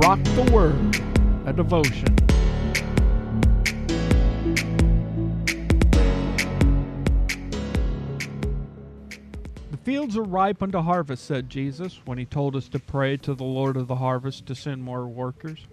Rock the Word, a devotion. The fields are ripe unto harvest, said Jesus when he told us to pray to the Lord of the harvest to send more workers.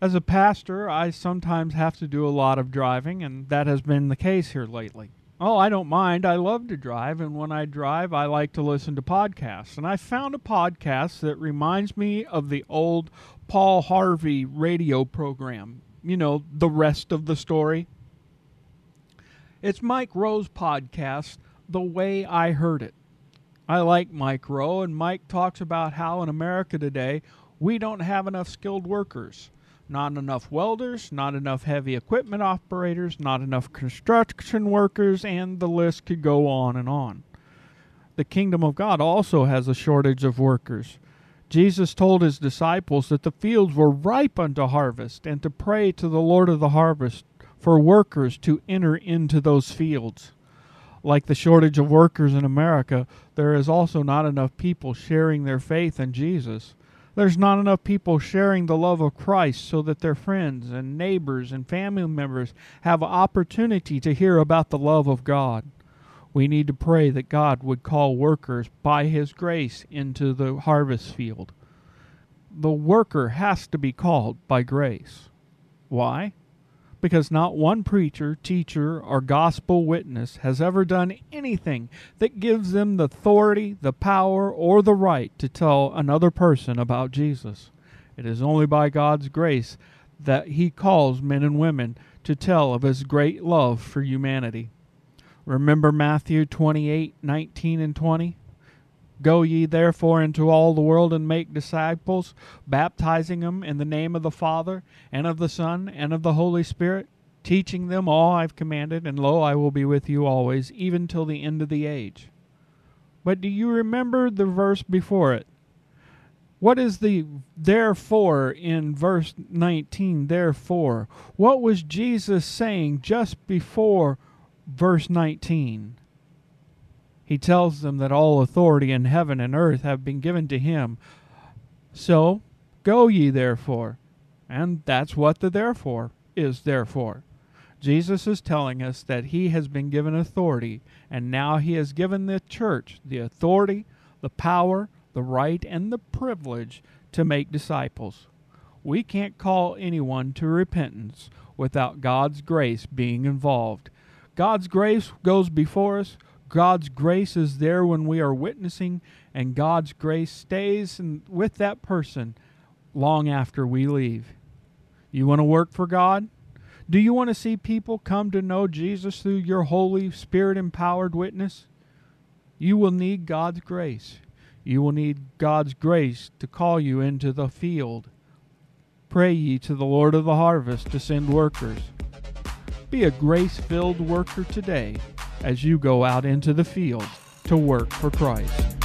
As a pastor, I sometimes have to do a lot of driving, and that has been the case here lately. Oh, I don't mind. I love to drive, and when I drive, I like to listen to podcasts. And I found a podcast that reminds me of the old Paul Harvey radio program. You know, the rest of the story. It's Mike Rowe's podcast, The Way I Heard It. I like Mike Rowe, and Mike talks about how in America today we don't have enough skilled workers not enough welders, not enough heavy equipment operators, not enough construction workers, and the list could go on and on. The kingdom of God also has a shortage of workers. Jesus told his disciples that the fields were ripe unto harvest, and to pray to the Lord of the harvest for workers to enter into those fields. Like the shortage of workers in America, there is also not enough people sharing their faith in Jesus. There's not enough people sharing the love of Christ so that their friends and neighbors and family members have opportunity to hear about the love of God. We need to pray that God would call workers by His grace into the harvest field. The worker has to be called by grace. Why? Because not one preacher, teacher, or gospel witness has ever done anything that gives them the authority, the power, or the right to tell another person about Jesus. It is only by God's grace that He calls men and women to tell of His great love for humanity. Remember Matthew 28 19 and 20? Go ye therefore into all the world and make disciples, baptizing them in the name of the Father, and of the Son, and of the Holy Spirit, teaching them all I've commanded, and lo, I will be with you always, even till the end of the age. But do you remember the verse before it? What is the therefore in verse 19? Therefore. What was Jesus saying just before verse 19? He tells them that all authority in heaven and earth have been given to him. So, go ye therefore. And that's what the therefore is therefore. Jesus is telling us that he has been given authority, and now he has given the church the authority, the power, the right, and the privilege to make disciples. We can't call anyone to repentance without God's grace being involved. God's grace goes before us. God's grace is there when we are witnessing, and God's grace stays with that person long after we leave. You want to work for God? Do you want to see people come to know Jesus through your Holy Spirit empowered witness? You will need God's grace. You will need God's grace to call you into the field. Pray ye to the Lord of the harvest to send workers. Be a grace filled worker today as you go out into the field to work for Christ.